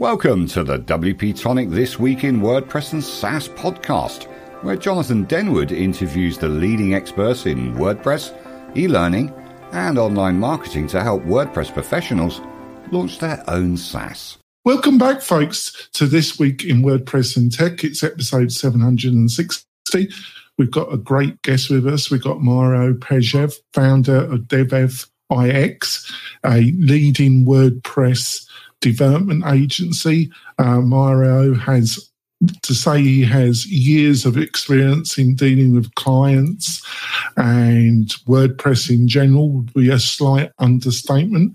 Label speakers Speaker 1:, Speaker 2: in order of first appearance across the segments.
Speaker 1: Welcome to the WP Tonic This Week in WordPress and SaaS podcast, where Jonathan Denwood interviews the leading experts in WordPress, e learning, and online marketing to help WordPress professionals launch their own SaaS.
Speaker 2: Welcome back, folks, to This Week in WordPress and Tech. It's episode 760. We've got a great guest with us. We've got Mario Peshev, founder of DevEv IX, a leading WordPress development agency. Uh, has to say he has years of experience in dealing with clients and WordPress in general would be a slight understatement.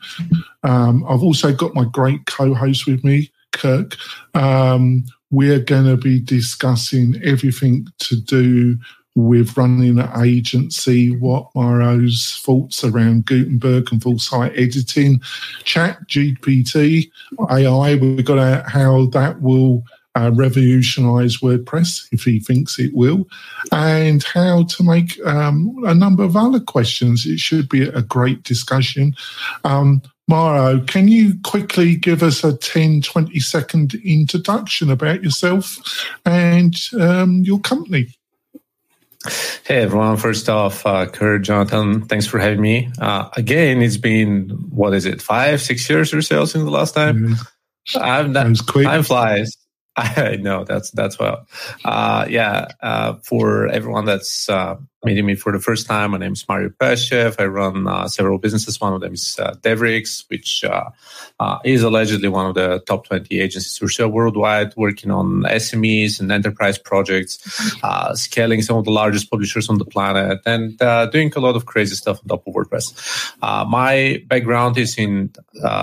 Speaker 2: Um, I've also got my great co-host with me, Kurt. Um, we're going to be discussing everything to do with running an agency, what Mario's thoughts around Gutenberg and full site editing, Chat GPT, AI. We've got how that will uh, revolutionize WordPress if he thinks it will, and how to make um, a number of other questions. It should be a great discussion. Um, Mario, can you quickly give us a 10, 20 second introduction about yourself and um, your company?
Speaker 3: Hey everyone! First off, uh, Kurt, Jonathan, thanks for having me. Uh, again, it's been what is it, five, six years or so since the last time. Mm-hmm. I'm that, quick. Time flies. I know that's that's well. Uh, yeah, uh, for everyone that's uh, meeting me for the first time, my name is Mario Peshev. I run uh, several businesses. One of them is uh, Devrix, which uh, uh, is allegedly one of the top 20 agencies or so worldwide, working on SMEs and enterprise projects, uh, scaling some of the largest publishers on the planet, and uh, doing a lot of crazy stuff on top of WordPress. my background is in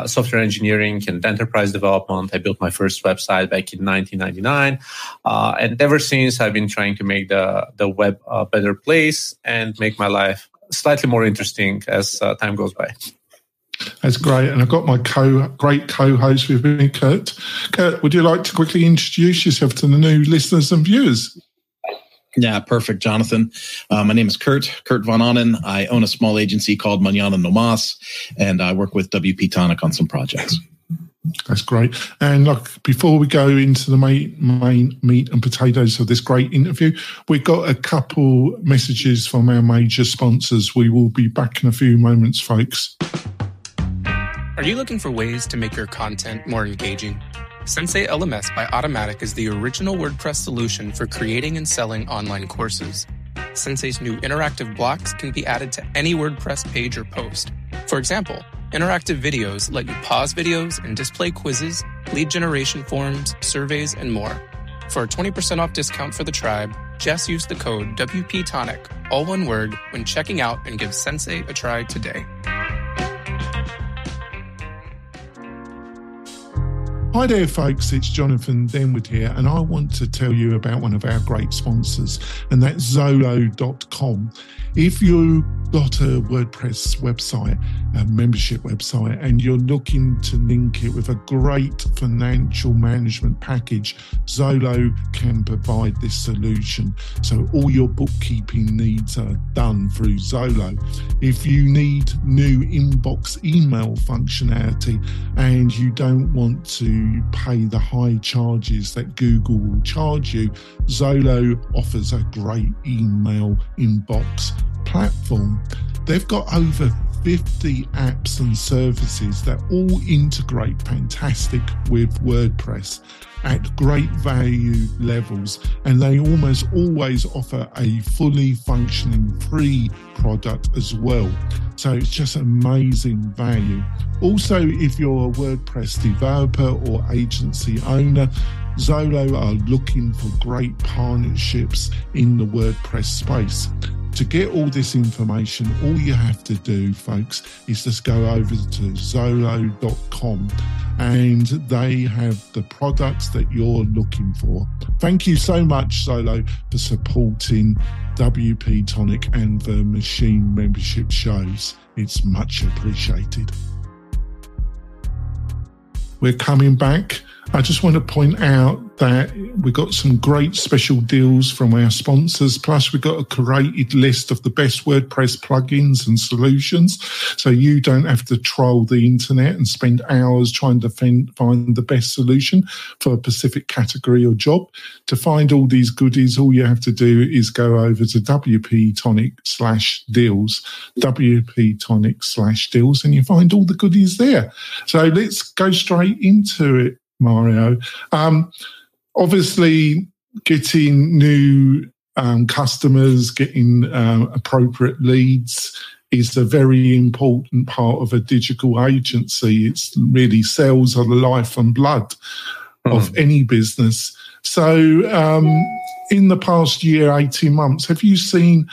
Speaker 3: software engineering and enterprise development. I built my first website back in 1999, and ever since I've been trying to make the the web a better place and make my life slightly more interesting as uh, time goes by.
Speaker 2: That's great. And I've got my co great co-host with me, Kurt. Kurt, would you like to quickly introduce yourself to the new listeners and viewers?
Speaker 4: Yeah, perfect, Jonathan. Uh, my name is Kurt, Kurt Von Ahnen. I own a small agency called Manana No Mas, and I work with WP Tonic on some projects.
Speaker 2: That's great. And look, before we go into the main, main meat and potatoes of this great interview, we've got a couple messages from our major sponsors. We will be back in a few moments, folks.
Speaker 5: Are you looking for ways to make your content more engaging? Sensei LMS by Automattic is the original WordPress solution for creating and selling online courses. Sensei's new interactive blocks can be added to any WordPress page or post. For example, Interactive videos let you pause videos and display quizzes, lead generation forms, surveys, and more. For a 20% off discount for the tribe, just use the code WPTonic, all one word, when checking out and give Sensei a try today.
Speaker 2: Hi there, folks. It's Jonathan Denwood here, and I want to tell you about one of our great sponsors, and that's Zoho.com. If you've got a WordPress website, a membership website, and you're looking to link it with a great financial management package, Zoho can provide this solution. So all your bookkeeping needs are done through Zoho. If you need new inbox email functionality and you don't want to pay the high charges that Google will charge you, Zoho offers a great email inbox platform. They've got over 50 apps and services that all integrate fantastic with WordPress at great value levels, and they almost always offer a fully functioning free product as well. So it's just amazing value. Also, if you're a WordPress developer or agency owner, Zoho are looking for great partnerships in the WordPress space. To get all this information, all you have to do, folks, is just go over to Zoho.com and they have the products that you're looking for. Thank you so much, Zoho, for supporting WP Tonic and the Machine membership shows. It's much appreciated. We're coming back. I just want to point out that we've got some great special deals from our sponsors. Plus, we've got a curated list of the best WordPress plugins and solutions. So you don't have to troll the internet and spend hours trying to find, find the best solution for a specific category or job. To find all these goodies, all you have to do is go over to WP Tonic slash deals, WP Tonic slash deals, and you find all the goodies there. So let's go straight into it, Mario. Um, obviously getting new um, customers, getting um, appropriate leads is a very important part of a digital agency. It's really sales are the life and blood mm. of any business. So, um, in the past year, 18 months, have you seen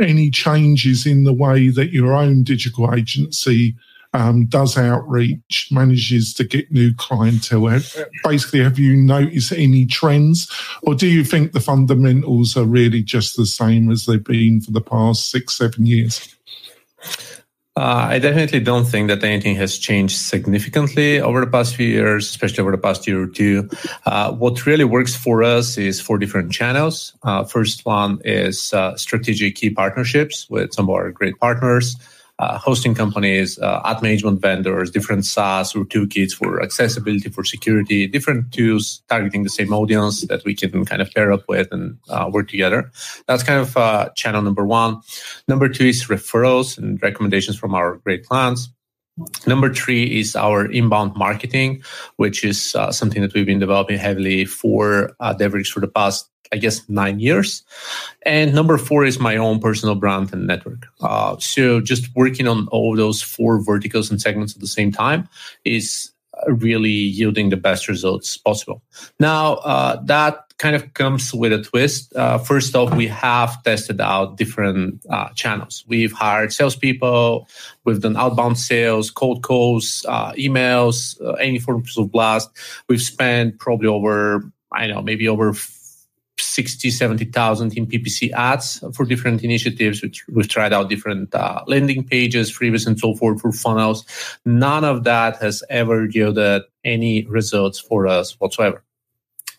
Speaker 2: any changes in the way that your own digital agency um, does outreach, manages to get new clientele. Basically, have you noticed any trends, or do you think the fundamentals are really just the same as they've been for the past six, seven years?
Speaker 3: Uh, I definitely don't think that anything has changed significantly over the past few years, especially over the past year or two. Uh, what really works for us is four different channels. Uh, first one is uh, strategic key partnerships with some of our great partners uh, hosting companies, uh, ad management vendors, different SaaS or toolkits for accessibility, for security, different tools targeting the same audience that we can kind of pair up with and uh, work together. That's kind of uh, channel number one. Number two is referrals and recommendations from our great clients. Number three is our inbound marketing, which is uh, something that we've been developing heavily for uh, Devrix for the past I guess, nine years. And number four is my own personal brand and network. Uh, so just working on all those four verticals and segments at the same time is really yielding the best results possible. Now, uh, that kind of comes with a twist. Uh, first off, we have tested out different uh, channels. We've hired salespeople, we've done outbound sales, cold calls, uh, emails, uh, any forms of blast. We've spent probably over, I don't know, maybe over 60, 70,000 in PPC ads for different initiatives. Which we've tried out different uh, landing pages, freebies, and so forth for funnels. None of that has ever yielded any results for us whatsoever.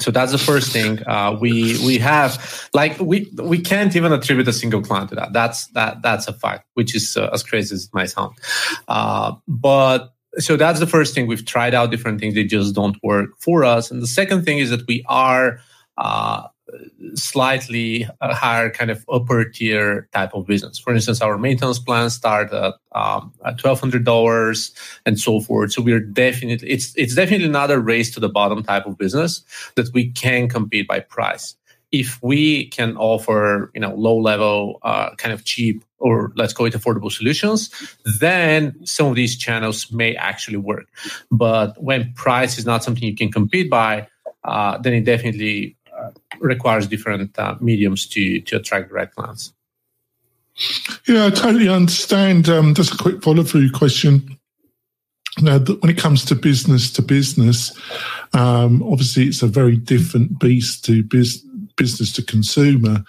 Speaker 3: So that's the first thing. Uh, we we have like we we can't even attribute a single client to that. That's that that's a fact, which is uh, as crazy as it might sound. Uh, but so that's the first thing. We've tried out different things; they just don't work for us. And the second thing is that we are uh, slightly higher kind of upper tier type of business. For instance, our maintenance plans start at, um, at twelve hundred dollars and so forth. So we're definitely it's it's definitely not a race to the bottom type of business that we can compete by price. If we can offer you know low level uh, kind of cheap or let's call it affordable solutions, then some of these channels may actually work. But when price is not something you can compete by, uh, then it definitely requires different uh, mediums to to attract the right clients.
Speaker 2: Yeah, I totally understand. Um, just a quick follow through question. Now, when it comes to business to business, um, obviously it's a very different beast to biz- business to consumer.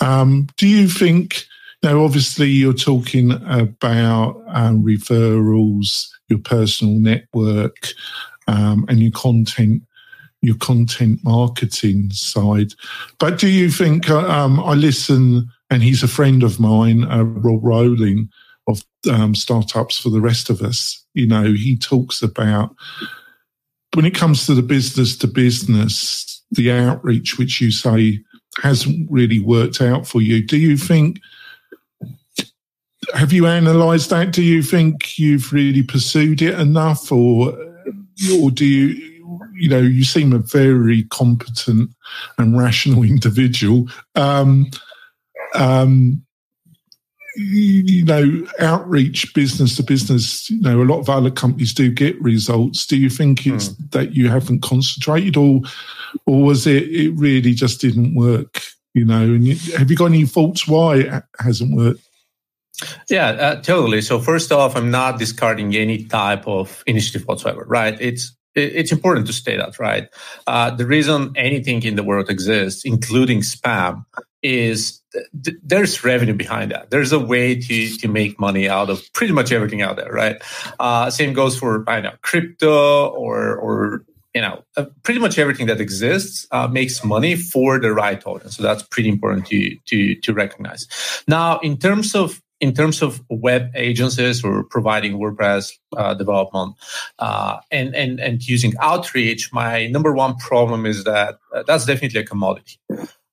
Speaker 2: Um, do you think? Now, obviously, you're talking about um, referrals, your personal network, um, and your content your content marketing side. But do you think uh, um, I listen, and he's a friend of mine, uh, Rob Walling of um, Startups for the Rest of Us. You know, he talks about when it comes to the business to business, the outreach, which you say hasn't really worked out for you. Do you think? Have you analysed that? Do you think you've really pursued it enough, or or do you you know, you seem a very competent and rational individual. Um, um, you know, outreach business to business, you know, a lot of other companies do get results. Do you think it's mm. that you haven't concentrated or, or was it, it really just didn't work? You know, and you, have you got any thoughts why it hasn't worked?
Speaker 3: Yeah, uh, totally. So first off, I'm not discarding any type of initiative whatsoever, right? It's it's important to state that, right? Uh, the reason anything in the world exists, including spam, is th- there's revenue behind that. There's a way to to make money out of pretty much everything out there, right? Uh, same goes for I know crypto or or you know, uh, pretty much everything that exists uh, makes money for the right audience. So that's pretty important to to to recognize. Now, in terms of in terms of web agencies or providing WordPress uh, development uh, and, and, and using outreach, my number one problem is that uh, that's definitely a commodity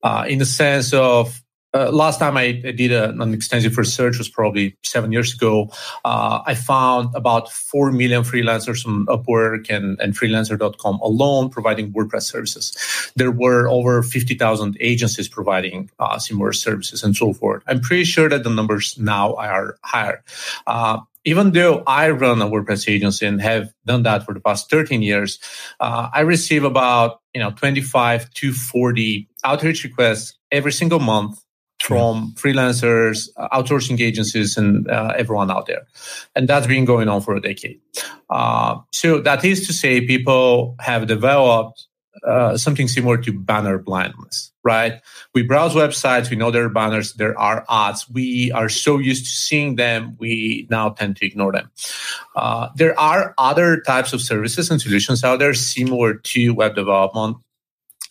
Speaker 3: uh, in the sense of uh, last time I, did a, an extensive research was probably seven years ago. Uh, I found about 4 million freelancers on Upwork and, and freelancer.com alone providing WordPress services. There were over 50,000 agencies providing uh, similar services and so forth. I'm pretty sure that the numbers now are higher. Uh, even though I run a WordPress agency and have done that for the past 13 years, uh, I receive about you know 25 to 40 outreach requests every single month from freelancers, uh, outsourcing agencies, and uh, everyone out there. And that's been going on for a decade. Uh, so that is to say, people have developed uh, something similar to banner blindness, right? We browse websites, we know there are banners, there are ads. We are so used to seeing them, we now tend to ignore them. Uh, there are other types of services and solutions out there similar to web development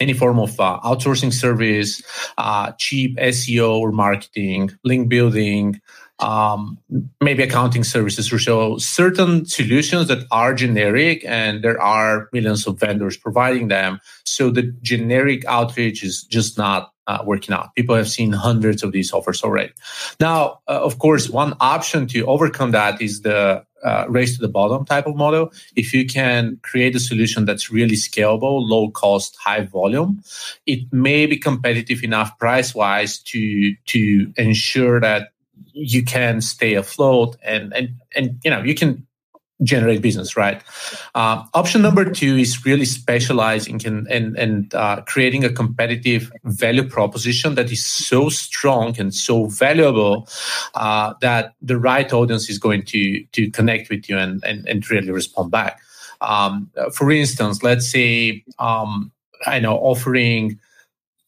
Speaker 3: any form of uh, outsourcing service, uh, cheap SEO or marketing, link building, um, maybe accounting services or so. Certain solutions that are generic, and there are millions of vendors providing them. So the generic outreach is just not uh, working out. People have seen hundreds of these offers already. Now, uh, of course, one option to overcome that is the uh, race to the bottom type of model. If you can create a solution that's really scalable, low cost, high volume, it may be competitive enough price wise to to ensure that you can stay afloat and and and you know you can generate business, right? Uh, option number two is really specializing in and and uh, creating a competitive value proposition that is so strong and so valuable uh, that the right audience is going to to connect with you and and, and really respond back. Um, for instance, let's say um, I know offering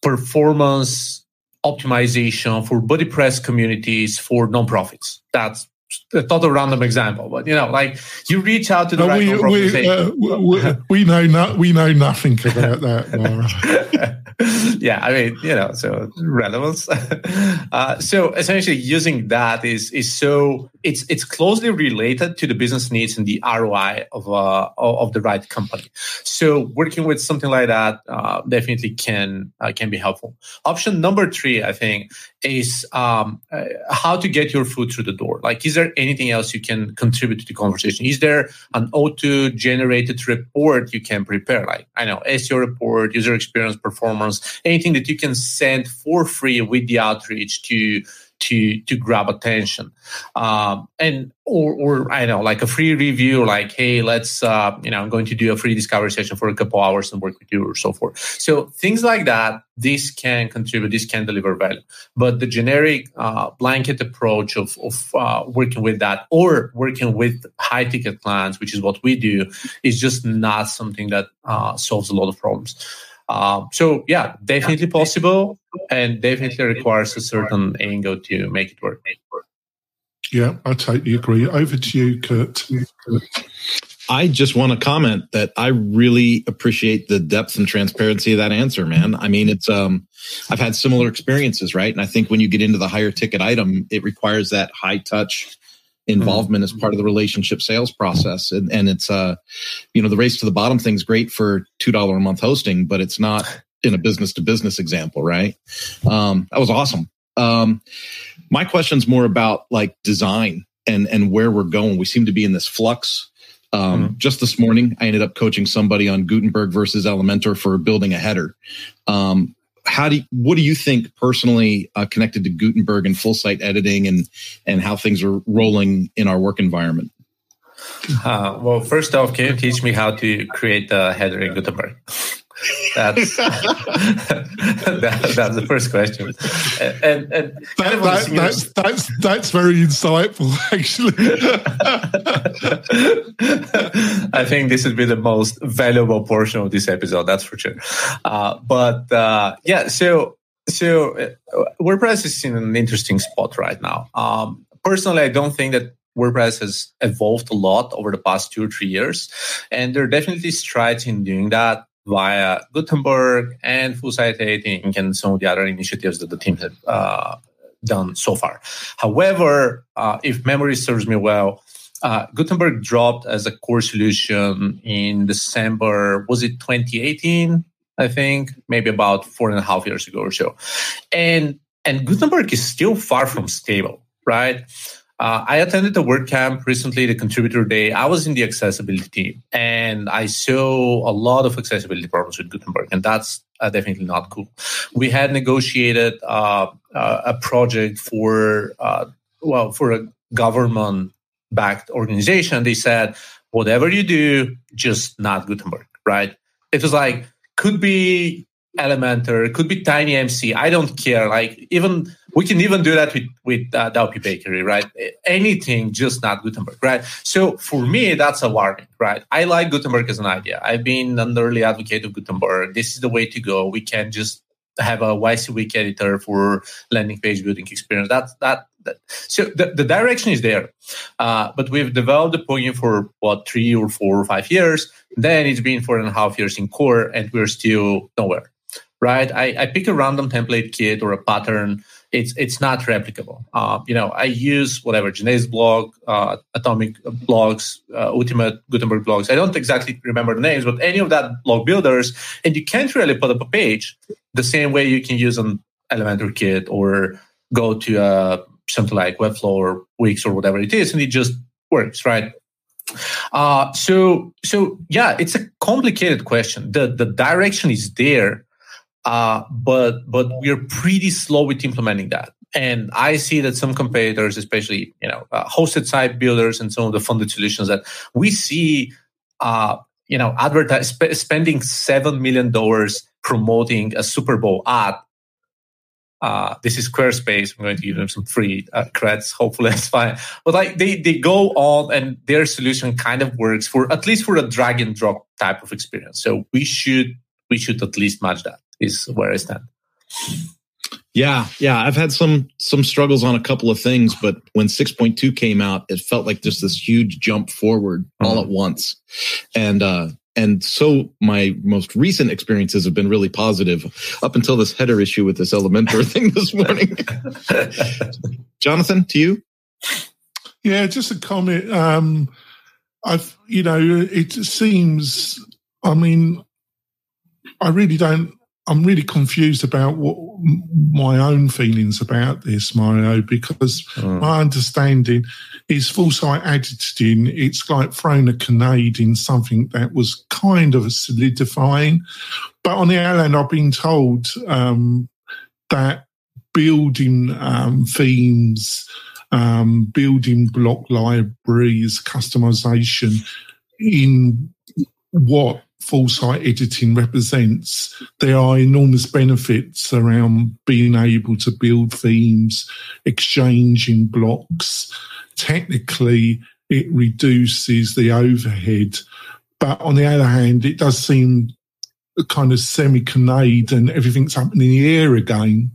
Speaker 3: performance optimization for BuddyPress communities for nonprofits. That's a total random example, but you know, like you reach out to the right we,
Speaker 2: we, uh, we, we, know not, we know nothing about that.
Speaker 3: yeah, I mean, you know, so relevance. uh, so essentially, using that is is so it's it's closely related to the business needs and the ROI of uh, of the right company. So working with something like that uh, definitely can uh, can be helpful. Option number three, I think, is um, uh, how to get your food through the door. Like, is there anything else you can contribute to the conversation? Is there an auto generated report you can prepare? Like, I know SEO report, user experience performance anything that you can send for free with the outreach to to to grab attention. Um, and or or i know like a free review like hey let's uh, you know i'm going to do a free discovery session for a couple hours and work with you or so forth. So things like that this can contribute this can deliver value. But the generic uh, blanket approach of, of uh, working with that or working with high ticket clients which is what we do is just not something that uh, solves a lot of problems um, so yeah, definitely possible, and definitely requires a certain angle to make it work.
Speaker 2: Yeah, I totally agree. Over to you, Kurt.
Speaker 4: I just want to comment that I really appreciate the depth and transparency of that answer, man. I mean, it's um I've had similar experiences, right? And I think when you get into the higher ticket item, it requires that high touch involvement mm-hmm. as part of the relationship sales process. And, and it's, uh, you know, the race to the bottom thing's great for $2 a month hosting, but it's not in a business to business example, right? Um, that was awesome. Um, my question's more about like design and, and where we're going. We seem to be in this flux. Um, mm-hmm. Just this morning, I ended up coaching somebody on Gutenberg versus Elementor for building a header. Um, how do you, what do you think personally uh, connected to Gutenberg and full site editing and and how things are rolling in our work environment?
Speaker 3: Uh, well, first off, can you teach me how to create a header in Gutenberg? That's that, that's the first question, and, and
Speaker 2: that, that, that's that's that's very insightful, actually.
Speaker 3: I think this would be the most valuable portion of this episode. That's for sure. Uh, but uh, yeah, so so uh, WordPress is in an interesting spot right now. Um, personally, I don't think that WordPress has evolved a lot over the past two or three years, and there are definitely strides in doing that via Gutenberg and full site editing and some of the other initiatives that the team have uh, done so far. However, uh, if memory serves me well, uh, Gutenberg dropped as a core solution in December, was it 2018? I think maybe about four and a half years ago or so. And and Gutenberg is still far from stable, right? Uh, I attended the WordCamp recently, the contributor day. I was in the accessibility team and I saw a lot of accessibility problems with Gutenberg, and that's uh, definitely not cool. We had negotiated uh, uh a project for, uh, well, for a government backed organization. They said, whatever you do, just not Gutenberg, right? It was like, could be Elementor, could be TinyMCE. I don't care. Like even we can even do that with with uh, Bakery, right? Anything, just not Gutenberg, right? So for me, that's a warning, right? I like Gutenberg as an idea. I've been an early advocate of Gutenberg. This is the way to go. We can just have a WYSIWYG editor for landing page building experience. That's that. that. So the, the direction is there, uh, but we've developed the plugin for what three or four or five years. Then it's been four and a half years in core, and we're still nowhere. Right? I, I pick a random template kit or a pattern. It's it's not replicable. Uh, you know, I use whatever Genesis Blocks, uh, Atomic Blocks, uh, Ultimate Gutenberg blogs. I don't exactly remember the names, but any of that blog builders, and you can't really put up a page the same way you can use an Elementor kit or go to uh, something like Webflow or Wix or whatever it is, and it just works, right? Uh, so, so yeah, it's a complicated question. The the direction is there, uh, but but we're pretty slow with implementing that. And I see that some competitors, especially you know uh, hosted site builders and some of the funded solutions, that we see, uh, you know, advertise sp- spending seven million dollars promoting a Super Bowl ad uh, this is Squarespace. I'm going to give them some free uh, credits. Hopefully that's fine. But like they, they go on and their solution kind of works for at least for a drag and drop type of experience. So we should, we should at least match that is where I stand.
Speaker 4: Yeah, yeah, I've had some some struggles on a couple of things, but when 6.2 came out, it felt like just this huge jump forward all mm-hmm. at once. And uh and so my most recent experiences have been really positive up until this header issue with this Elementor thing this morning. Jonathan, to you?
Speaker 2: Yeah, just a comment. Um, I've, you know, it seems, I mean, I really don't I'm really confused about what my own feelings about this, Mario, because mm. my understanding is full site editing. It's like throwing a grenade in something that was kind of solidifying. But on the other hand, I've been told um, that building um, themes, um, building block libraries, customization in what full site editing represents, there are enormous benefits around being able to build themes, exchanging blocks. Technically, it reduces the overhead. But on the other hand, it does seem kind of semi canade and everything's up in the air again.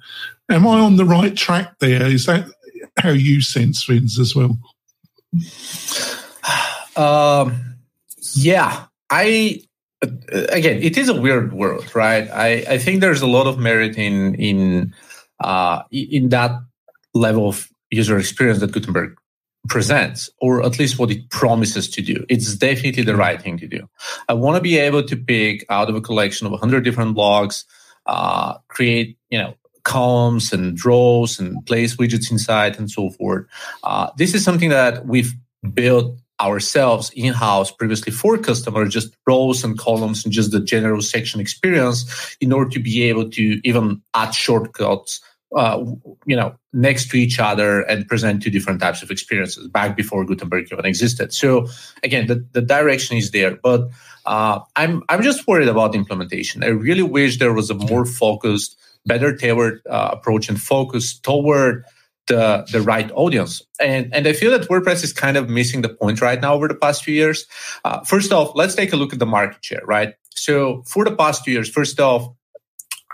Speaker 2: Am I on the right track there? Is that how you sense things as well?
Speaker 3: Um, yeah, I again, it is a weird world, right? I, I think there's a lot of merit in in uh, in that level of user experience that Gutenberg presents, or at least what it promises to do. It's definitely the right thing to do. I want to be able to pick out of a collection of 100 different blogs, uh, create, you know, columns and rows and place widgets inside and so forth. Uh, this is something that we've built ourselves in-house previously for customers just rows and columns and just the general section experience in order to be able to even add shortcuts uh, you know next to each other and present two different types of experiences back before gutenberg even existed. So again the, the direction is there but uh, i'm i'm just worried about implementation. I really wish there was a more focused better tailored uh, approach and focus toward the the right audience. And and I feel that WordPress is kind of missing the point right now over the past few years. Uh, first off, let's take a look at the market share, right? So for the past two years, first off,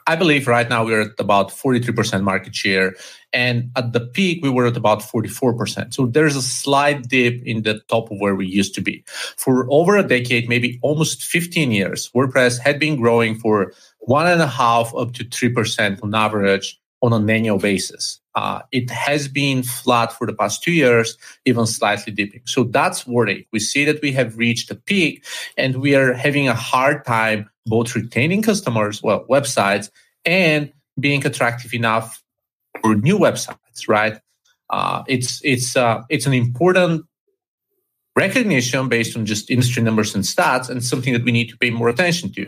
Speaker 3: I believe right now we're at about 43% market share. And at the peak, we were at about 44%. So there's a slight dip in the top of where we used to be. For over a decade, maybe almost 15 years, WordPress had been growing for one and a half up to 3% on average on an annual basis. Uh, it has been flat for the past two years, even slightly dipping. So that's worrying. We see that we have reached a peak and we are having a hard time both retaining customers, well, websites, and being attractive enough for new websites, right? Uh, it's it's uh, it's an important recognition based on just industry numbers and stats, and something that we need to pay more attention to.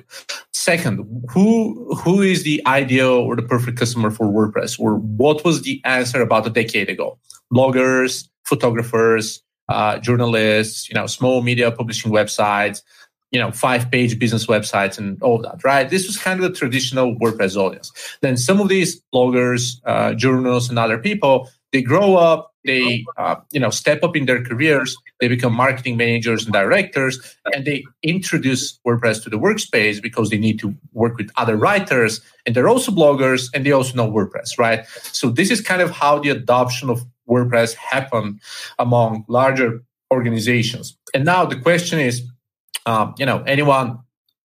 Speaker 3: Second, who who is the ideal or the perfect customer for WordPress, or what was the answer about a decade ago? Bloggers, photographers, uh, journalists, you know, small media publishing websites, you know, five page business websites and all that, right? This was kind of the traditional WordPress audience. Then some of these bloggers, uh, journalists, and other people, they grow up, they, uh, you know, step up in their careers, they become marketing managers and directors, and they introduce WordPress to the workspace because they need to work with other writers, and they're also bloggers, and they also know WordPress, right? So this is kind of how the adoption of WordPress happened among larger organizations. And now the question is, um, you know, anyone,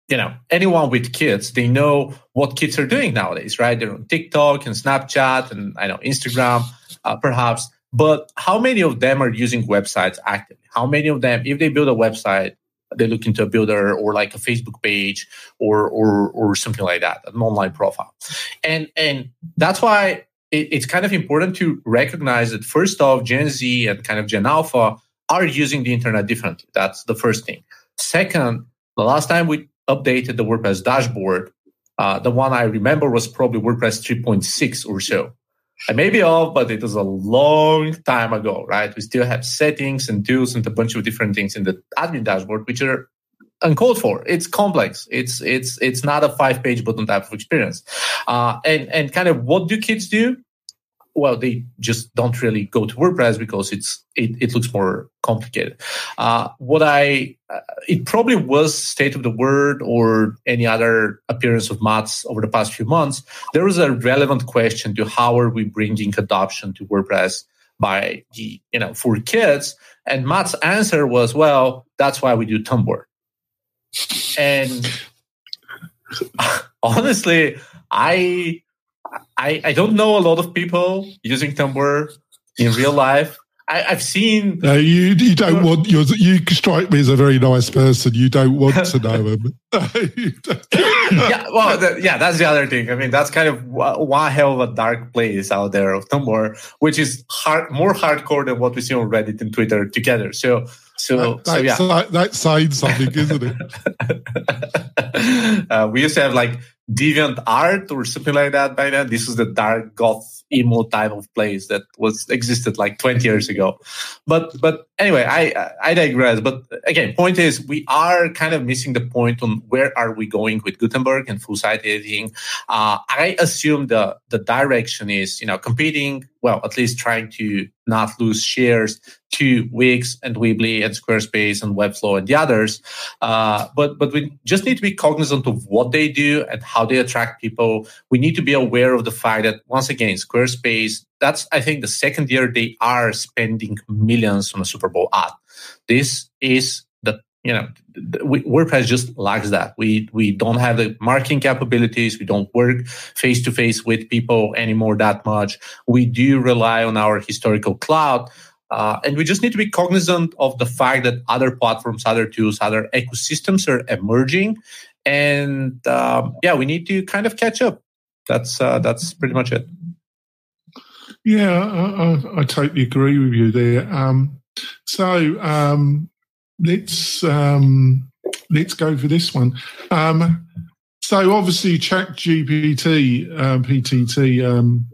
Speaker 3: you know, anyone with kids, they know what kids are doing nowadays, right? They're on TikTok and Snapchat and I know Instagram, uh, perhaps. But how many of them are using websites actively? How many of them, if they build a website, they look into a builder or like a Facebook page or or or something like that, an online profile, and and that's why it, it's kind of important to recognize that first off, Gen Z and kind of Gen Alpha are using the internet differently. That's the first thing. Second, the last time we updated the WordPress dashboard, uh, the one I remember was probably WordPress 3.6 or so. I may be off, but it was a long time ago, right? We still have settings and tools and a bunch of different things in the admin dashboard, which are uncalled for. It's complex. It's it's it's not a five page button type of experience. Uh, and and kind of what do kids do? Well, they just don't really go to WordPress because it's it, it looks more complicated. Uh, what I uh, it probably was state of the word or any other appearance of Mats over the past few months. There was a relevant question to how are we bringing adoption to WordPress by the you know for kids, and Matt's answer was, well, that's why we do Tumblr. And honestly, I I, I don't know a lot of people using Tumblr in real life. I, have seen.
Speaker 2: No, you you don't want you you strike me as a very nice person. You don't want to know him.
Speaker 3: yeah, well, the, yeah, that's the other thing. I mean, that's kind of one hell of a dark place out there of Tumblr, which is hard, more hardcore than what we see on Reddit and Twitter together. So, so,
Speaker 2: that, so
Speaker 3: yeah,
Speaker 2: that's saying something, isn't
Speaker 3: it? uh, we used to have like deviant art or something like that by then. This is the dark goth emo type of place that was existed like 20 years ago. But but anyway, I I digress. But again, point is we are kind of missing the point on where are we going with Gutenberg and full site editing. Uh, I assume the the direction is you know competing well, at least trying to not lose shares to Wix and Weebly and Squarespace and Webflow and the others. Uh, but but we just need to be cognizant of what they do and how they attract people. We need to be aware of the fact that once again, Squarespace. That's I think the second year they are spending millions on a Super Bowl ad. This is you know WordPress just lacks that. We we don't have the marketing capabilities. We don't work face to face with people anymore that much. We do rely on our historical cloud, uh, and we just need to be cognizant of the fact that other platforms, other tools, other ecosystems are emerging, and um, yeah, we need to kind of catch up. That's uh, that's pretty much it.
Speaker 2: Yeah, I, I, I totally agree with you there. Um, so um, let's um, let's go for this one. Um, so obviously, Chat GPT, um, PTT, um,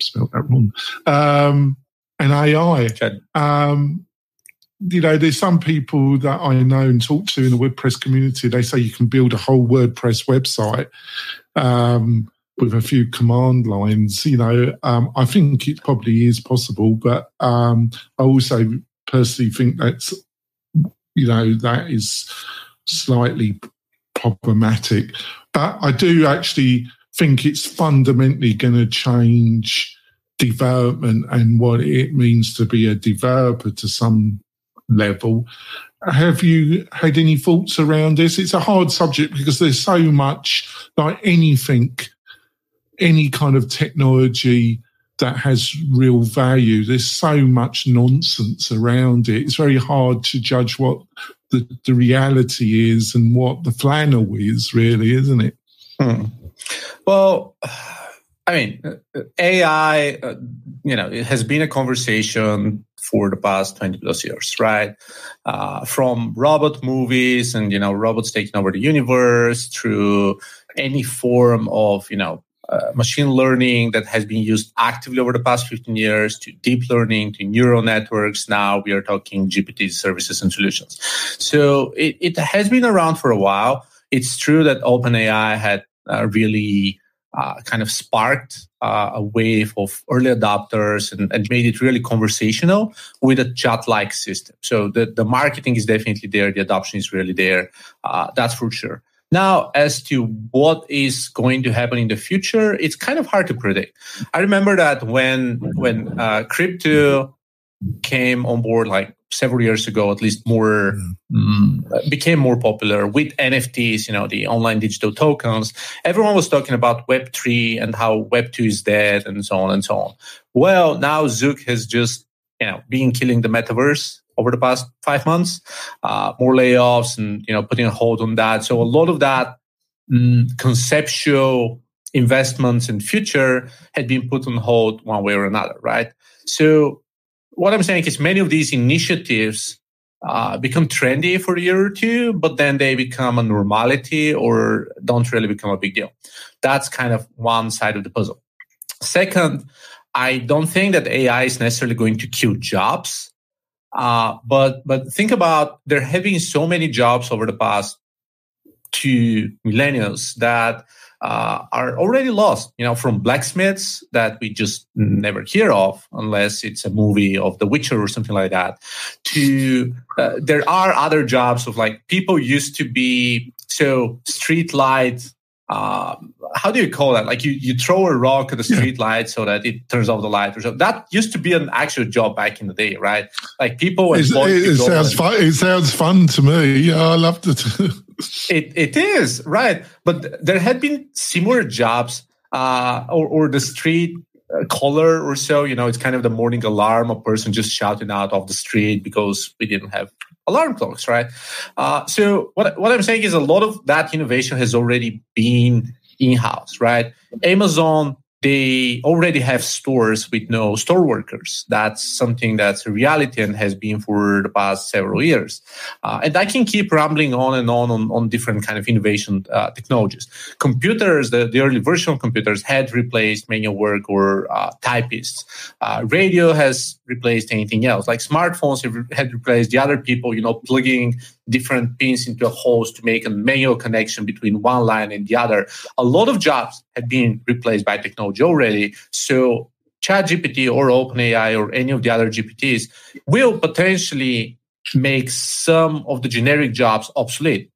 Speaker 2: spelled that wrong, um, and AI. Um, you know, there's some people that I know and talk to in the WordPress community. They say you can build a whole WordPress website um, with a few command lines. You know, um, I think it probably is possible, but um, I also personally think that's you know, that is slightly problematic. But I do actually think it's fundamentally going to change development and what it means to be a developer to some level. Have you had any thoughts around this? It's a hard subject because there's so much, like anything, any kind of technology that has real value. There's so much nonsense around it. It's very hard to judge what the, the reality is and what the flannel is, really, isn't it?
Speaker 3: Hmm. Well, I mean, AI, uh, you know, it has been a conversation for the past 20 plus years, right? Uh, from robot movies and, you know, robots taking over the universe through any form of, you know, uh, machine learning that has been used actively over the past 15 years to deep learning to neural networks. Now we are talking GPT services and solutions. So it, it has been around for a while. It's true that OpenAI had uh, really uh, kind of sparked uh, a wave of early adopters and, and, made it really conversational with a chat-like system. So the, the marketing is definitely there. The adoption is really there. Uh, that's for sure. Now, as to what is going to happen in the future, it's kind of hard to predict. I remember that when when uh, crypto came on board, like several years ago, at least more mm, became more popular with NFTs, you know, the online digital tokens. Everyone was talking about Web three and how Web two is dead, and so on and so on. Well, now Zuck has just you know been killing the metaverse over the past five months, uh, more layoffs and you know putting a hold on that. So a lot of that mm, conceptual investments in future had been put on hold one way or another, right? So what I'm saying is many of these initiatives uh, become trendy for a year or two, but then they become a normality or don't really become a big deal. That's kind of one side of the puzzle. Second, I don't think that AI is necessarily going to kill jobs. Uh, but but think about there been so many jobs over the past two millennials that uh, are already lost. You know, from blacksmiths that we just never hear of unless it's a movie of The Witcher or something like that. To uh, there are other jobs of like people used to be so street light um, how do you call that? Like you, you throw a rock at the street yeah. light so that it turns off the light or so. That used to be an actual job back in the day, right? Like people.
Speaker 2: It, it sounds fun. It sounds fun to me. Yeah, I loved it.
Speaker 3: it it is right, but there had been similar jobs, uh, or or the street uh, caller or so. You know, it's kind of the morning alarm, a person just shouting out of the street because we didn't have alarm clocks, right? Uh, so what, what I'm saying is a lot of that innovation has already been in-house, right? Amazon they already have stores with no store workers. That's something that's a reality and has been for the past several years. Uh, and I can keep rambling on and on on, on different kind of innovation uh, technologies. Computers, the, the early version of computers had replaced manual work or uh, typists. Uh, radio has replaced anything else. Like smartphones have, had replaced the other people, you know, plugging different pins into a host to make a manual connection between one line and the other. A lot of jobs have been replaced by technology already. So ChatGPT or OpenAI or any of the other GPTs will potentially make some of the generic jobs obsolete.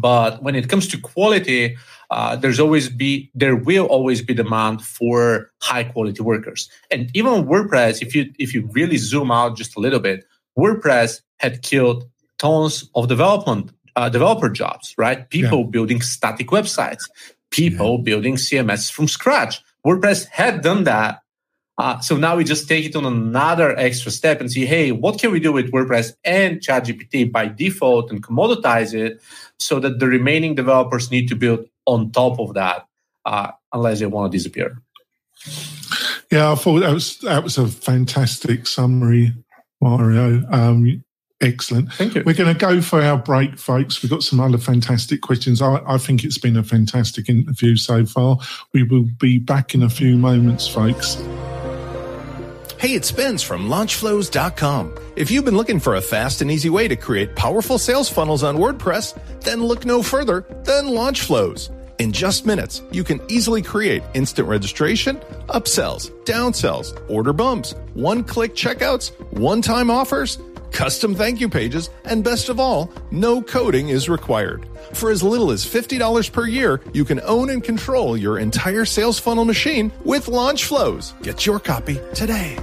Speaker 3: But when it comes to quality, uh, there's always be there will always be demand for high quality workers. And even WordPress, if you if you really zoom out just a little bit, WordPress had killed tons of development uh, developer jobs, right? People yeah. building static websites, people yeah. building CMS from scratch. WordPress had done that. Uh, so now we just take it on another extra step and see, hey, what can we do with WordPress and ChatGPT by default and commoditize it so that the remaining developers need to build on top of that, uh, unless they want to disappear.
Speaker 2: Yeah, I thought that was that was a fantastic summary, Mario. Um, Excellent.
Speaker 3: Thank you.
Speaker 2: We're going to go for our break, folks. We've got some other fantastic questions. I, I, think it's been a fantastic interview so far. We will be back in a few moments, folks.
Speaker 6: Hey, it's Spence from LaunchFlows.com. If you've been looking for a fast and easy way to create powerful sales funnels on WordPress, then look no further than LaunchFlows. In just minutes, you can easily create instant registration, upsells, downsells, order bumps, one click checkouts, one time offers, custom thank you pages, and best of all, no coding is required. For as little as $50 per year, you can own and control your entire sales funnel machine with Launch Flows. Get your copy today.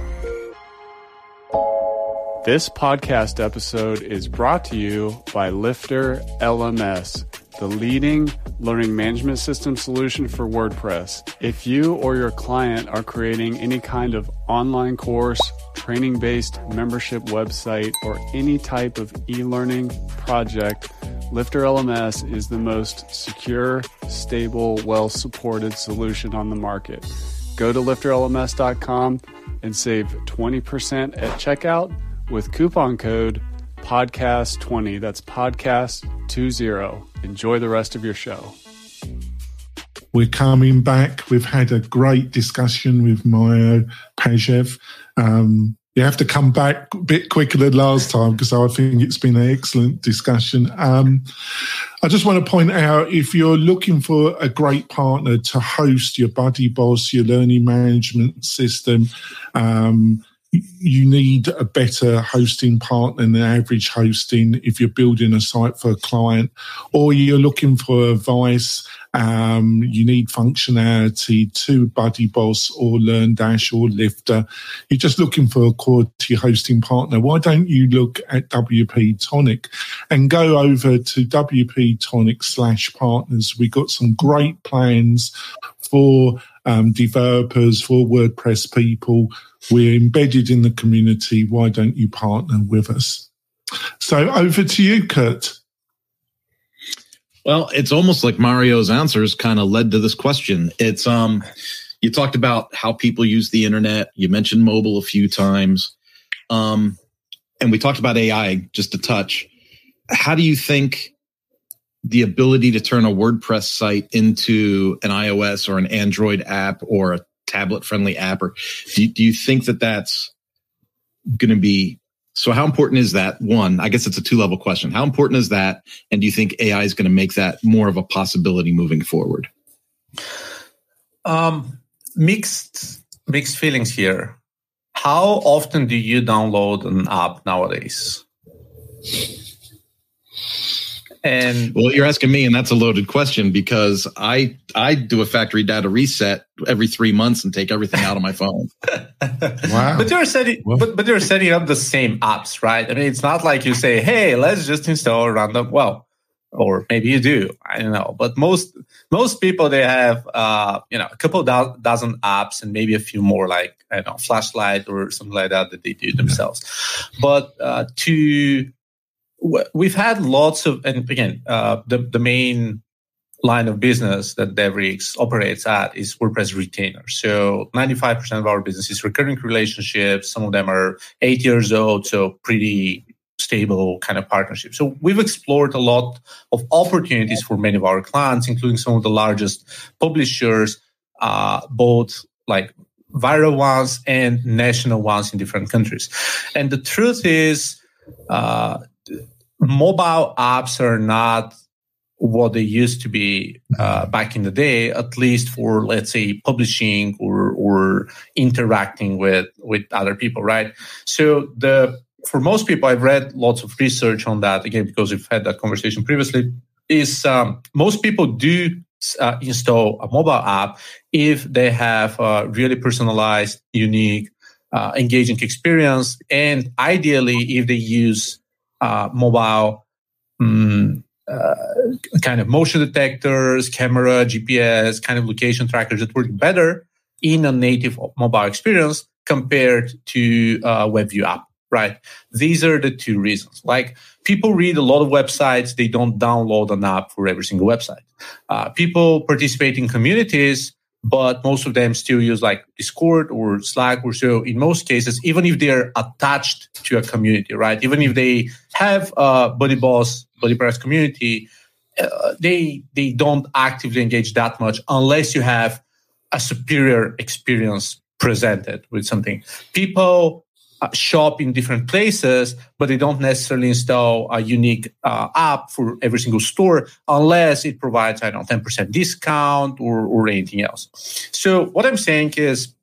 Speaker 7: This podcast episode is brought to you by Lifter LMS, the leading learning management system solution for WordPress. If you or your client are creating any kind of online course, training based membership website, or any type of e learning project, Lifter LMS is the most secure, stable, well supported solution on the market. Go to lifterlms.com and save 20% at checkout with coupon code podcast20. That's podcast20. Enjoy the rest of your show.
Speaker 2: We're coming back. We've had a great discussion with Mario Peshev. Um, you have to come back a bit quicker than last time because I think it's been an excellent discussion. Um, I just want to point out if you're looking for a great partner to host your Buddy Boss, your learning management system, um, you need a better hosting partner than average hosting if you're building a site for a client or you're looking for advice um, you need functionality to Buddy Boss or LearnDash or Lifter. You're just looking for a quality hosting partner. Why don't you look at WP Tonic and go over to WP Tonic slash partners? We've got some great plans for um, developers, for WordPress people. We're embedded in the community. Why don't you partner with us? So over to you, Kurt.
Speaker 4: Well, it's almost like Mario's answers kind of led to this question. It's um you talked about how people use the internet. You mentioned mobile a few times. Um and we talked about AI just a touch. How do you think the ability to turn a WordPress site into an iOS or an Android app or a tablet friendly app or do, do you think that that's going to be so how important is that? One, I guess it's a two level question. How important is that? And do you think AI is going to make that more of a possibility moving forward?
Speaker 3: Um, mixed mixed feelings here. How often do you download an app nowadays?
Speaker 4: And well, you're asking me, and that's a loaded question because I I do a factory data reset every three months and take everything out of my phone.
Speaker 3: wow! But you're setting but but you're setting up the same apps, right? I mean, it's not like you say, "Hey, let's just install a random." Well, or maybe you do. I don't know. But most most people they have uh, you know a couple do- dozen apps and maybe a few more like I don't know flashlight or something like that that they do themselves. But uh, to we've had lots of, and again, uh, the, the main line of business that Devrix operates at is WordPress retainer. So 95% of our business is recurring relationships. Some of them are eight years old, so pretty stable kind of partnership. So we've explored a lot of opportunities for many of our clients, including some of the largest publishers, uh, both like viral ones and national ones in different countries. And the truth is, uh, mobile apps are not what they used to be uh, back in the day, at least for let's say publishing or or interacting with with other people, right? So the for most people, I've read lots of research on that again because we've had that conversation previously. Is um, most people do uh, install a mobile app if they have a really personalized, unique, uh, engaging experience, and ideally if they use uh, mobile um, uh, kind of motion detectors, camera, GPS, kind of location trackers that work better in a native mobile experience compared to a WebView app, right? These are the two reasons. Like people read a lot of websites, they don't download an app for every single website. Uh, people participate in communities but most of them still use like Discord or Slack or so. In most cases, even if they're attached to a community, right? Even if they have a Buddy Boss, BuddyPress community, uh, they they don't actively engage that much unless you have a superior experience presented with something. People shop in different places, but they don't necessarily install a unique uh, app for every single store unless it provides, I don't know, 10% discount or, or anything else. So what I'm saying is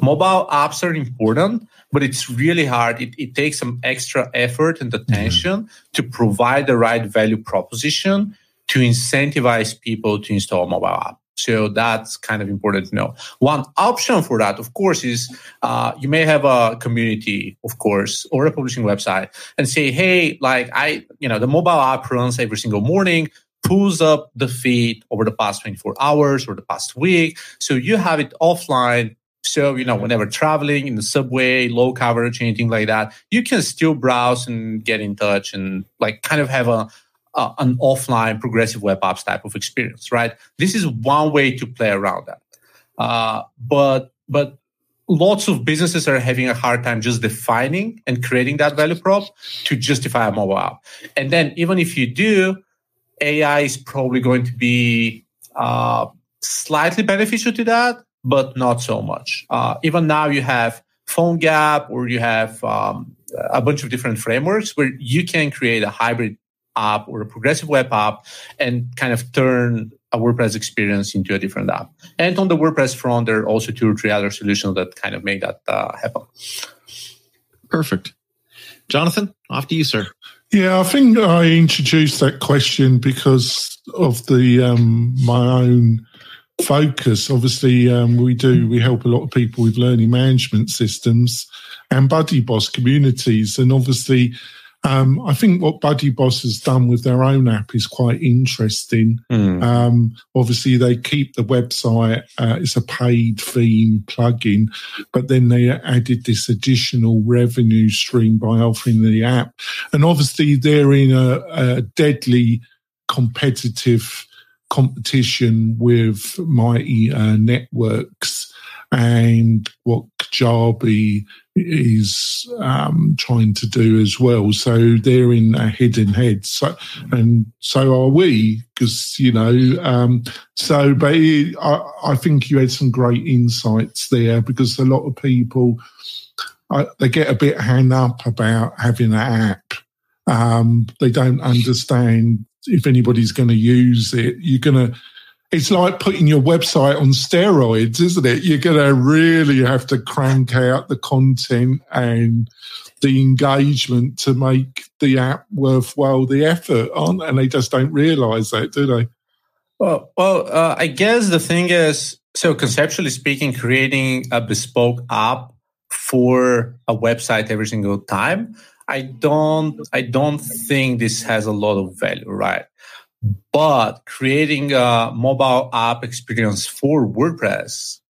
Speaker 3: mobile apps are important, but it's really hard. It, it takes some extra effort and attention mm-hmm. to provide the right value proposition to incentivize people to install a mobile app. So that's kind of important to know. One option for that, of course, is uh, you may have a community, of course, or a publishing website and say, hey, like I, you know, the mobile app runs every single morning, pulls up the feed over the past 24 hours or the past week. So you have it offline. So, you know, whenever traveling in the subway, low coverage, anything like that, you can still browse and get in touch and like kind of have a, uh, an offline progressive web apps type of experience, right? This is one way to play around that. Uh, but but lots of businesses are having a hard time just defining and creating that value prop to justify a mobile app. And then even if you do, AI is probably going to be uh, slightly beneficial to that, but not so much. Uh, even now, you have PhoneGap or you have um, a bunch of different frameworks where you can create a hybrid app or a progressive web app and kind of turn a WordPress experience into a different app. And on the WordPress front, there are also two or three other solutions that kind of make that uh, happen.
Speaker 4: Perfect. Jonathan, off to you, sir.
Speaker 2: Yeah, I think I introduced that question because of the um, my own focus. Obviously, um, we do we help a lot of people with learning management systems and Buddy Boss communities, and obviously um, I think what Buddy Boss has done with their own app is quite interesting. Mm. Um, obviously, they keep the website, uh, it's a paid theme plugin, but then they added this additional revenue stream by offering the app. And obviously, they're in a, a deadly competitive competition with mighty uh, networks and what Kajabi is um, trying to do as well. So they're in a head in head. So and so are we, because you know. Um, so, but it, I, I, think you had some great insights there because a lot of people I, they get a bit hung up about having an app. Um, they don't understand if anybody's going to use it. You're going to it's like putting your website on steroids, isn't it? You're going to really have to crank out the content and the engagement to make the app worthwhile the effort, aren't And they just don't realize that, do they?
Speaker 3: Well, well, uh, I guess the thing is, so conceptually speaking, creating a bespoke app for a website every single time, I don't, I don't think this has a lot of value, right? But creating a mobile app experience for WordPress,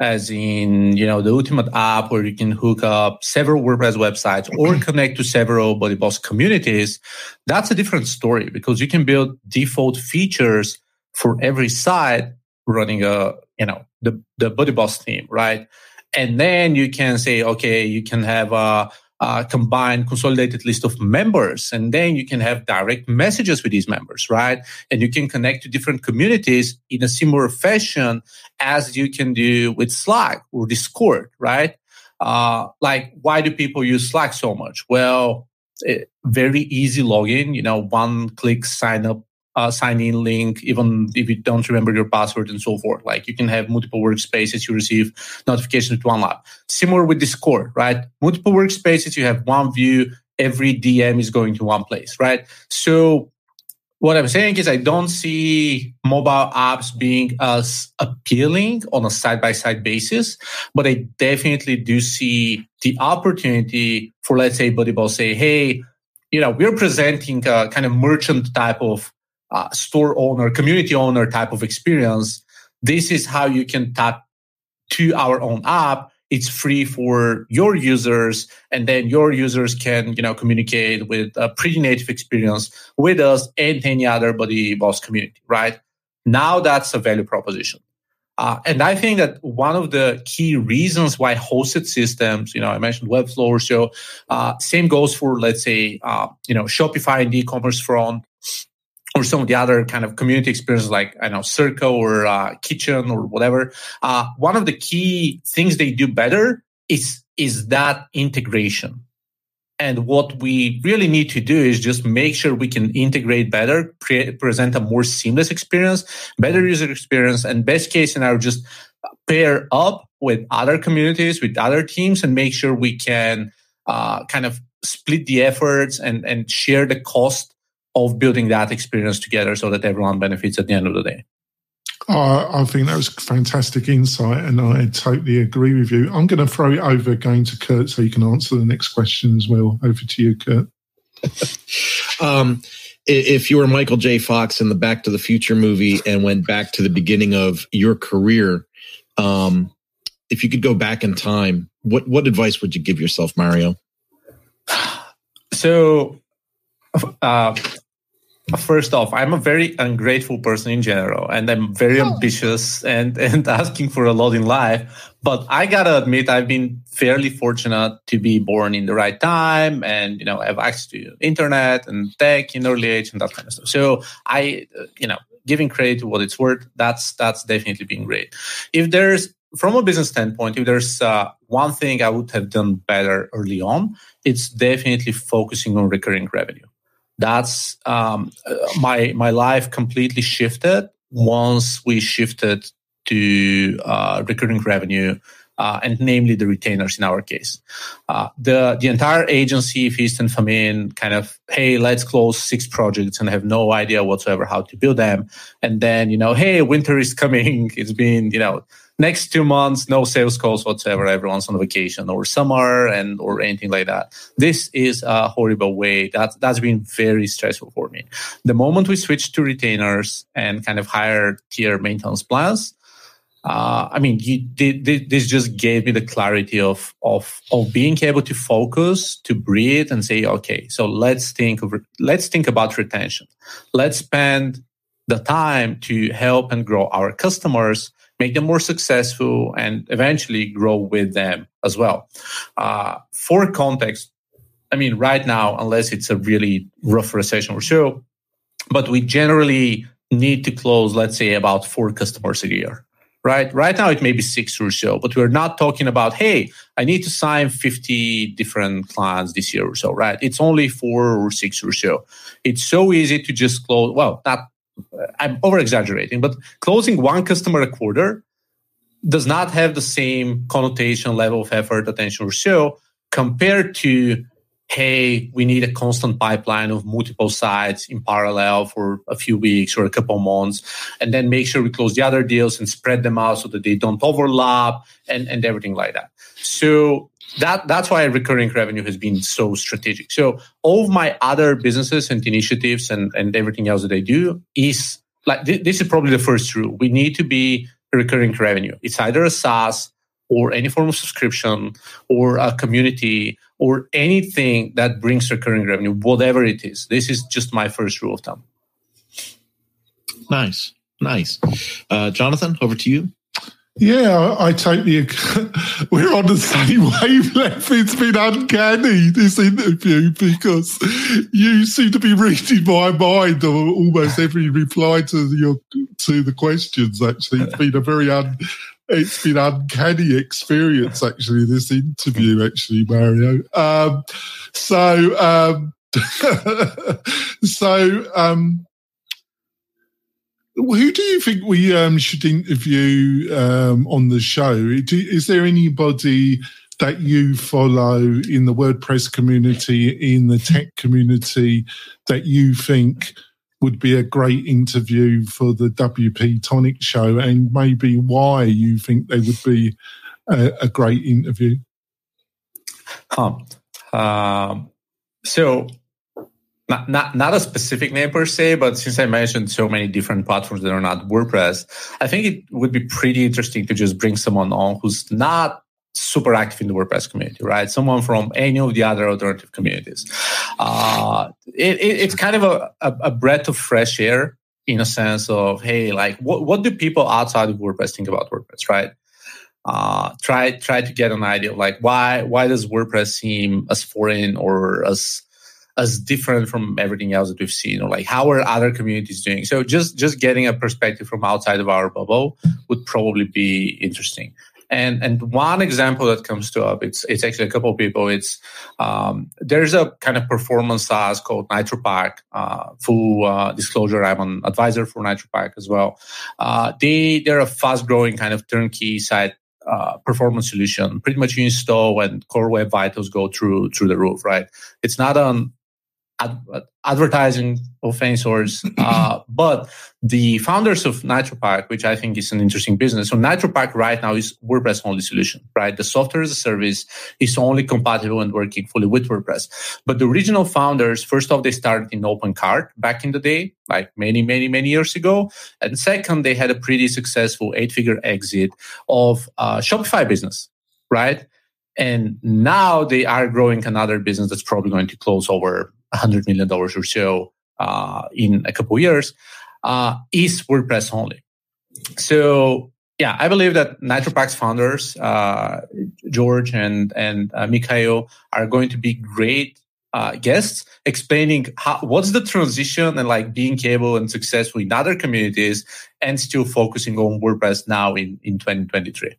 Speaker 3: as in, you know, the ultimate app where you can hook up several WordPress websites or connect to several Buddy Boss communities, that's a different story because you can build default features for every site running a, you know, the, the Buddy Boss theme, right? And then you can say, okay, you can have a uh, combined consolidated list of members and then you can have direct messages with these members right? And you can connect to different communities in a similar fashion as you can do with slack or discord right? Uh, like why do people use slack so much? Well it, very easy login you know one click sign up uh, sign in link, even if you don't remember your password and so forth. Like you can have multiple workspaces, you receive notifications to one lab. Similar with Discord, right? Multiple workspaces, you have one view, every DM is going to one place, right? So what I'm saying is I don't see mobile apps being as appealing on a side by side basis, but I definitely do see the opportunity for, let's say, Boss say, hey, you know, we're presenting a kind of merchant type of uh, store owner, community owner type of experience, this is how you can tap to our own app. It's free for your users, and then your users can, you know, communicate with a pretty native experience with us and any other Buddy Boss community, right? Now that's a value proposition. Uh, and I think that one of the key reasons why hosted systems, you know, I mentioned Webflow, so uh, same goes for, let's say, uh, you know, Shopify and e-commerce front or some of the other kind of community experiences like I know Circle or uh, Kitchen or whatever. Uh, one of the key things they do better is is that integration. And what we really need to do is just make sure we can integrate better, pre- present a more seamless experience, better user experience, and best case scenario, just pair up with other communities, with other teams, and make sure we can uh, kind of split the efforts and, and share the cost of building that experience together so that everyone benefits at the end of the day.
Speaker 2: Uh, I think that was fantastic insight, and I totally agree with you. I'm going to throw it over again to Kurt so you can answer the next question as well. Over to you, Kurt.
Speaker 4: um, if you were Michael J. Fox in the Back to the Future movie and went back to the beginning of your career, um, if you could go back in time, what what advice would you give yourself, Mario?
Speaker 3: So, uh, first off, I'm a very ungrateful person in general, and I'm very oh. ambitious and and asking for a lot in life. But I gotta admit, I've been fairly fortunate to be born in the right time, and you know, have access to internet and tech in early age and that kind of stuff. So I, you know, giving credit to what it's worth, that's that's definitely been great. If there's from a business standpoint, if there's uh, one thing I would have done better early on, it's definitely focusing on recurring revenue. That's um, my my life completely shifted once we shifted to uh, recurring revenue. Uh, and namely the retainers in our case. Uh, the the entire agency, Feast and Famine, kind of, hey, let's close six projects and have no idea whatsoever how to build them. And then, you know, hey, winter is coming. It's been, you know, next two months, no sales calls whatsoever. Everyone's on vacation or summer and or anything like that. This is a horrible way. That that's been very stressful for me. The moment we switched to retainers and kind of higher tier maintenance plans, uh, I mean, you, this just gave me the clarity of of of being able to focus, to breathe, and say, okay, so let's think of let's think about retention. Let's spend the time to help and grow our customers make them more successful, and eventually grow with them as well. Uh, for context, I mean, right now, unless it's a really rough recession or so, but we generally need to close, let's say, about four customers a year. Right. Right now, it may be six or so, but we're not talking about, hey, I need to sign 50 different clients this year or so, right? It's only four or six or so. It's so easy to just close. Well, not I'm over exaggerating, but closing one customer a quarter does not have the same connotation, level of effort, attention, or so compared to, hey, we need a constant pipeline of multiple sites in parallel for a few weeks or a couple months, and then make sure we close the other deals and spread them out so that they don't overlap and, and everything like that. So that that's why recurring revenue has been so strategic. So all of my other businesses and initiatives and, and everything else that I do is like th- this is probably the first rule. We need to be recurring revenue. It's either a SaaS or any form of subscription or a community or anything that brings recurring revenue, whatever it is. This is just my first rule of thumb.
Speaker 4: Nice, nice. Uh, Jonathan, over to you.
Speaker 2: Yeah, I, totally agree. We're on the same wavelength. It's been uncanny, this interview, because you seem to be reading my mind or almost every reply to your to the questions, actually. It's been a very un, it's been uncanny experience, actually, this interview, actually, Mario. Um, so, um, so, um, who do you think we um, should interview um, on the show? Is there anybody that you follow in the WordPress community, in the tech community, that you think would be a great interview for the WP Tonic show, and maybe why you think they would be a, a great interview?
Speaker 3: Huh. Um, so not, not not a specific name per se, but since I mentioned so many different platforms that are not WordPress, I think it would be pretty interesting to just bring someone on who's not super active in the WordPress community, right? Someone from any of the other alternative communities. Uh, it, it, it's kind of a, a, a, breath of fresh air in a sense of, hey, like what, what do people outside of WordPress think about WordPress, right? Uh, try try to get an idea of like why why does WordPress seem as foreign or as as different from everything else that we've seen or like how are other communities doing so just just getting a perspective from outside of our bubble would probably be interesting And and one example that comes to up, it's it's actually a couple of people. It's um, there's a kind of performance SaaS called NitroPack. Uh, full uh, disclosure, I'm an advisor for NitroPack as well. Uh, they they're a fast growing kind of turnkey site uh, performance solution. Pretty much you install and Core Web Vitals go through through the roof, right? It's not an ad- advertising open source. Uh, but the founders of NitroPack, which I think is an interesting business. So NitroPack right now is WordPress only solution, right? The software as a service is only compatible and working fully with WordPress. But the original founders, first off, they started in OpenCart back in the day, like many, many, many years ago. And second, they had a pretty successful eight figure exit of uh, Shopify business, right? And now they are growing another business that's probably going to close over $100 million or so uh, in a couple years, uh, is WordPress only. So yeah, I believe that NitroPack's founders, uh, George and and uh, Mikhail, are going to be great uh, guests explaining how, what's the transition and like being able and successful in other communities and still focusing on WordPress now in in 2023.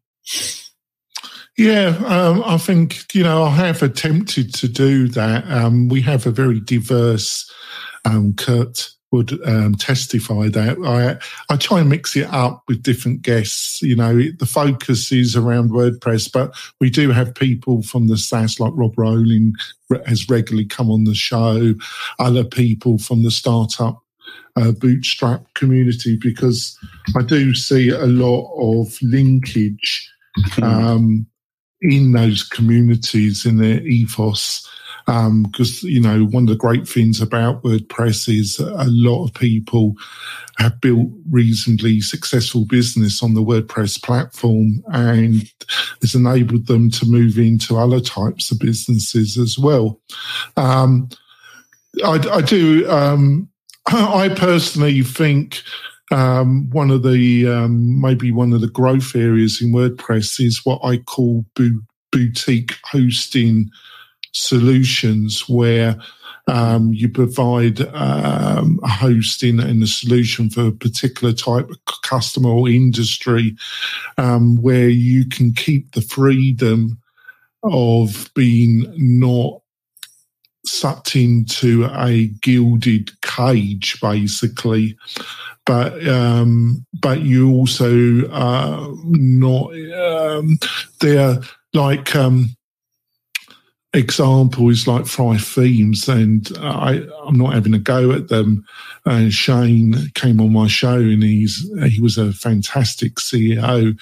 Speaker 2: Yeah, um, I think, you know, I have attempted to do that. Um, we have a very diverse, um, Kurt would um, testify that I I try and mix it up with different guests. You know, the focus is around WordPress, but we do have people from the SaaS like Rob Walling has regularly come on the show. Other people from the startup uh, bootstrap community because I do see a lot of linkage hmm. um, in those communities in their ethos because um, you know one of the great things about WordPress is a lot of people have built reasonably successful business on the WordPress platform, and it's enabled them to move into other types of businesses as well. Um, I, I, do. Um, I personally think um, one of the um, maybe one of the growth areas in WordPress is what I call bo- boutique hosting solutions, where um, you provide um, a hosting and a solution for a particular type of customer or industry, um, where you can keep the freedom of being not sucked into a gilded cage, basically. But um, but you also uh, not um, they're like um, example is like Five Themes, and I, I'm not having a go at them. Uh, Shane came on my show, and he's he was a fantastic CEO.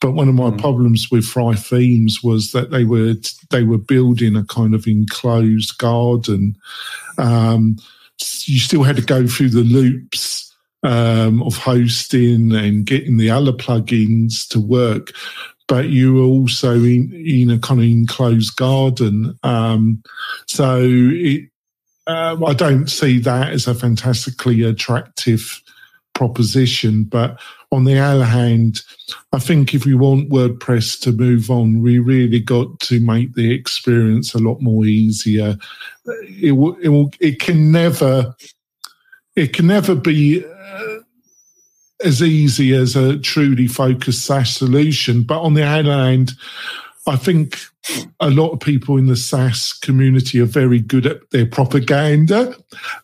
Speaker 2: But one of my mm. problems with Five Themes was that they were they were building a kind of enclosed garden. Um, you still had to go through the loops. Um, of hosting and getting the other plugins to work but you were also in, in a kind of enclosed garden. Um, so it, uh, I don't see that as a fantastically attractive proposition. But on the other hand, I think if we want WordPress to move on, we really got to make the experience a lot more easier. It will, it, will, it can never, it can never be as easy as a truly focused SaaS solution. But on the other hand, I think a lot of people in the SaaS community are very good at their propaganda.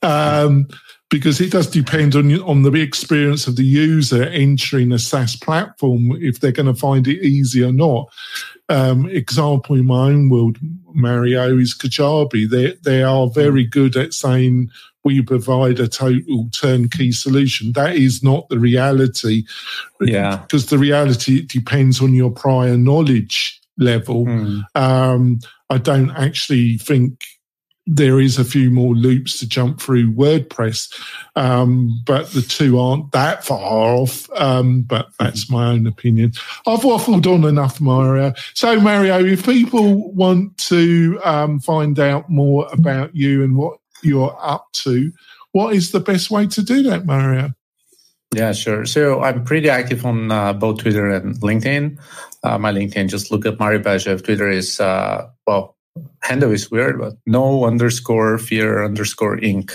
Speaker 2: Um, because it does depend on on the experience of the user entering a SaaS platform if they're going to find it easy or not. Um, example in my own world, Mario is Kajabi. They they are very good at saying we provide a total turnkey solution. That is not the reality.
Speaker 3: Yeah.
Speaker 2: Because the reality depends on your prior knowledge level. Mm. Um, I don't actually think there is a few more loops to jump through WordPress, um, but the two aren't that far off. Um, but that's my own opinion. I've waffled on enough, Mario. So, Mario, if people want to um, find out more about you and what you're up to. What is the best way to do that, Mario?
Speaker 3: Yeah, sure. So I'm pretty active on uh, both Twitter and LinkedIn. Uh, my LinkedIn, just look up Mario Peshev. Twitter is, uh, well, handle is weird, but no underscore fear underscore inc.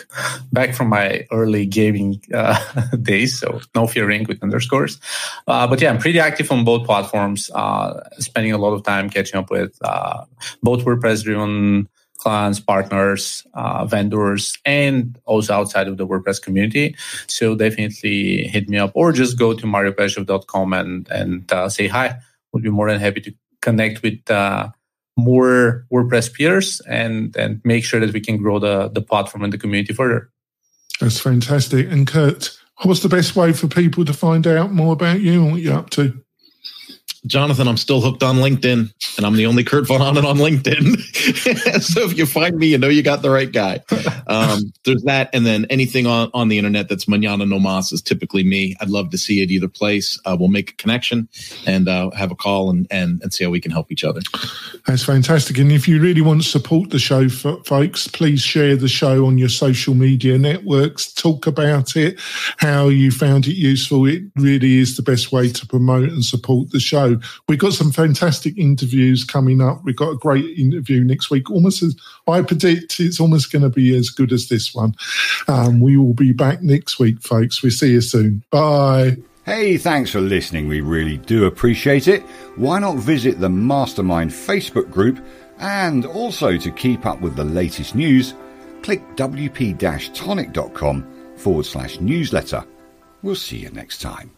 Speaker 3: Back from my early gaming uh, days, so no fear inc with underscores. Uh, but yeah, I'm pretty active on both platforms, uh, spending a lot of time catching up with uh, both WordPress driven clients, partners, uh, vendors, and also outside of the WordPress community. So definitely hit me up or just go to mariopeshev.com and, and uh, say hi. We'll be more than happy to connect with more WordPress peers and and make sure that we can grow the the platform and the community further.
Speaker 2: That's fantastic. And Kurt, what's the best way for people to find out more about you and what you're up to?
Speaker 4: Jonathan, I'm still hooked on LinkedIn, and I'm the only Kurt Von Ahnen on LinkedIn. so if you find me, you know you got the right guy. Um, there's that, and then anything on, on the internet that's manana no mas is typically me. I'd love to see it either place. Uh, we'll make a connection and uh, have a call and, and and see how we can help each other.
Speaker 2: That's fantastic. And if you really want to support the show, folks, please share the show on your social media networks. Talk about it, how you found it useful. It really is the best way to promote and support the show. We've got some fantastic interviews coming up. We've got a great interview next week. Almost as I predict, it's almost going to be as good as this one. Um, we will be back next week, folks. We'll see you soon. Bye.
Speaker 1: Hey, thanks for listening. We really do appreciate it. Why not visit the Mastermind Facebook group? And also to keep up with the latest news, click wp-tonic.com forward slash newsletter. We'll see you next time.